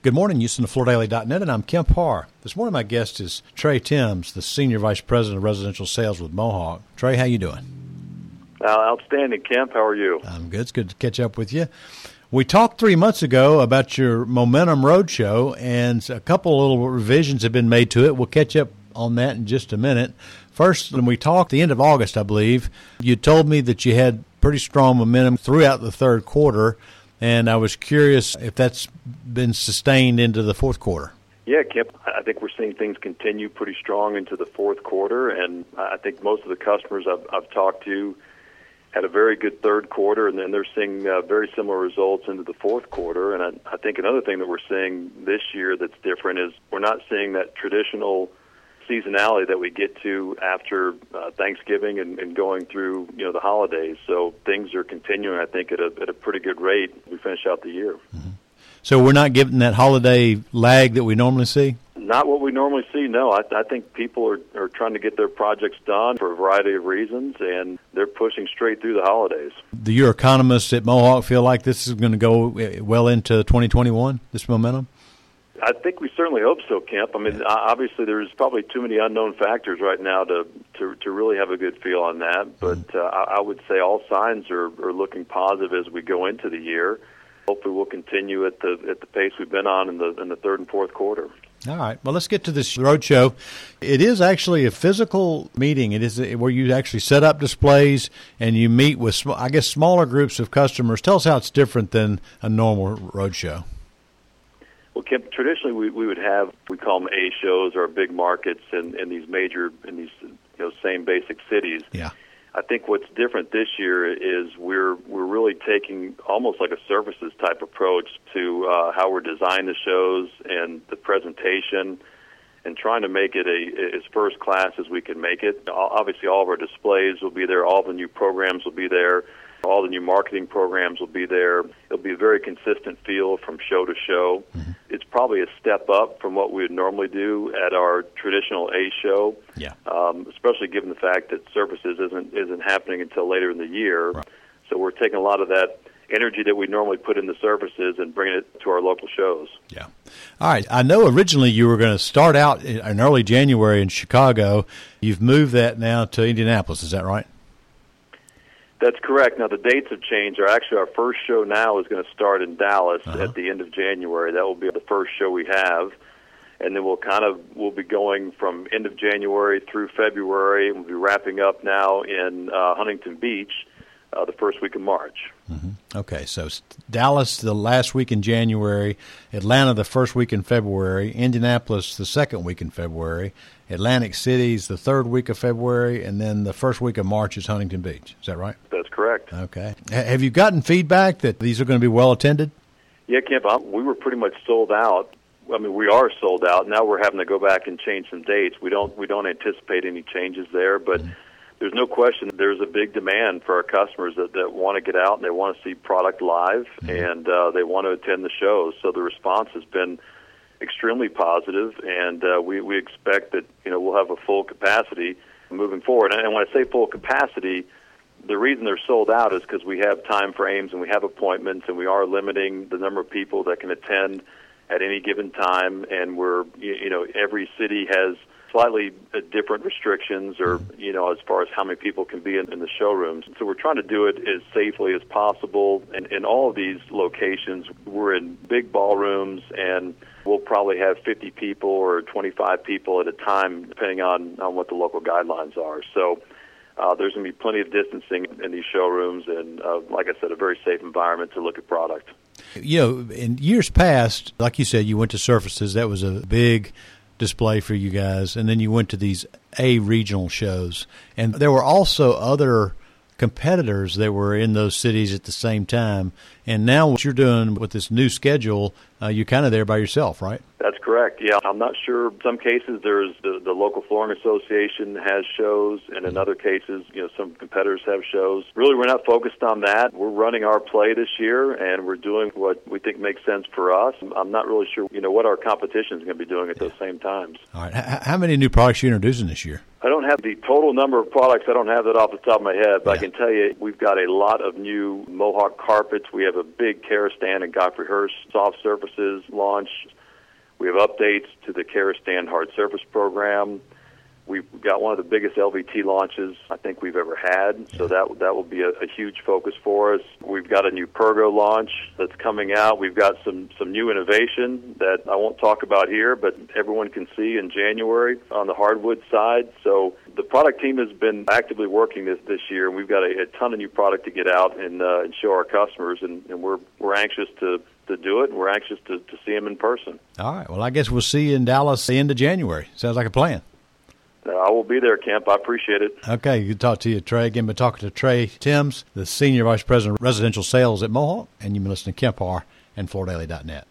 Good morning, Houston, FloorDaily.net, and I'm Kemp Harr. This morning, my guest is Trey Timms, the Senior Vice President of Residential Sales with Mohawk. Trey, how you doing? Uh, outstanding, Kemp. How are you? I'm good. It's good to catch up with you. We talked three months ago about your Momentum Roadshow, and a couple little revisions have been made to it. We'll catch up on that in just a minute. First, when we talked the end of August, I believe, you told me that you had pretty strong momentum throughout the third quarter and I was curious if that's been sustained into the fourth quarter. Yeah, Kemp, I think we're seeing things continue pretty strong into the fourth quarter, and I think most of the customers I've, I've talked to had a very good third quarter, and then they're seeing uh, very similar results into the fourth quarter. And I, I think another thing that we're seeing this year that's different is we're not seeing that traditional seasonality that we get to after uh, Thanksgiving and, and going through you know the holidays. So things are continuing, I think, at a at a pretty good rate. We finish out the year. Mm-hmm. So we're not getting that holiday lag that we normally see. Not what we normally see. No, I, I think people are are trying to get their projects done for a variety of reasons, and they're pushing straight through the holidays. Do your economists at Mohawk feel like this is going to go well into 2021? This momentum. I think we certainly hope so, Kemp. I mean, obviously, there's probably too many unknown factors right now to to, to really have a good feel on that. But mm-hmm. uh, I, I would say all signs are, are looking positive as we go into the year. Hopefully, we'll continue at the at the pace we've been on in the in the third and fourth quarter. All right. Well, let's get to this roadshow. It is actually a physical meeting. It is where you actually set up displays and you meet with, I guess, smaller groups of customers. Tell us how it's different than a normal roadshow. Well, Kemp, traditionally we, we would have we call them A shows or big markets in, in these major in these you know same basic cities. Yeah. I think what's different this year is we're we're really taking almost like a Surfaces type approach to uh, how we're designing the shows and the presentation, and trying to make it a as first class as we can make it. Obviously, all of our displays will be there. All the new programs will be there. All the new marketing programs will be there. It'll be a very consistent feel from show to show. Mm-hmm. It's probably a step up from what we would normally do at our traditional A show. Yeah. Um, especially given the fact that Surfaces isn't isn't happening until later in the year. Right. So we're taking a lot of that energy that we normally put in the Surfaces and bringing it to our local shows. Yeah. All right. I know originally you were going to start out in early January in Chicago. You've moved that now to Indianapolis. Is that right? That's correct. Now the dates have changed. Our actually our first show now is going to start in Dallas uh-huh. at the end of January. That will be the first show we have, and then we'll kind of we'll be going from end of January through February. We'll be wrapping up now in uh, Huntington Beach uh, the first week of March. Mm-hmm. Okay, so Dallas the last week in January, Atlanta the first week in February, Indianapolis the second week in February, Atlantic City's the third week of February, and then the first week of March is Huntington Beach. Is that right? That's correct. Okay. Have you gotten feedback that these are going to be well attended? Yeah, Kemp, we were pretty much sold out. I mean, we are sold out. Now we're having to go back and change some dates. We don't we don't anticipate any changes there, but. Mm-hmm there's no question there's a big demand for our customers that, that want to get out and they want to see product live mm-hmm. and uh, they want to attend the shows. So the response has been extremely positive, and uh, we, we expect that you know we'll have a full capacity moving forward. And when I say full capacity, the reason they're sold out is because we have time frames and we have appointments and we are limiting the number of people that can attend at any given time. And we're you, know every city has slightly uh, different restrictions or you know as far as how many people can be in, in the showrooms. So we're trying to do it as safely as possible. And in all of these locations we're in big ballrooms and we'll probably have 50 people or 25 people at a time depending on, on what the local guidelines are. So uh, there's going to be plenty of distancing in these showrooms and uh, like i said a very safe environment to look at product you know in years past like you said you went to surfaces that was a big display for you guys, and then you went to these A regional shows, and there were also other competitors that were in those cities at the same time. And now, what you're doing with this new schedule, uh, you're kind of there by yourself, right? That's correct. Yeah, I'm not sure. In some cases, there's the, the local flooring association has shows, and in other cases, you know, some competitors have shows. Really, we're not focused on that. We're running our play this year, and we're doing what we think makes sense for us. I'm not really sure, you know, what our competition is going to be doing at those same times. All right. How many new products are you introducing this year? I don't have the total number of products. I don't have that off the top of my head, but Yeah. I can tell you we've got a lot of new Mohawk carpets. We have a big Karastan and Godfrey Hirst soft surfaces launch. We have updates to the Karastan hard surface program. We've got one of the biggest LVT launches I think we've ever had, so that that will be a, a huge focus for us. We've got a new Pergo launch that's coming out. We've got some some new innovation that I won't talk about here, but everyone can see in January on the hardwood side. So the product team has been actively working this this year, and we've got a, a ton of new product to get out and, uh, and show our customers, and, and we're we're anxious to to do it, and we're anxious to, to see them in person. All right. Well, I guess we'll see you in Dallas the end of January. Sounds like a plan. Uh, I will be there, Kemp. I appreciate it. Okay, good talk to you, Trey. Again, been talking to Trey Timms, the Senior Vice President of Residential Sales at Mohawk, and you've been listening to Kemp Harr and FloorDaily.net.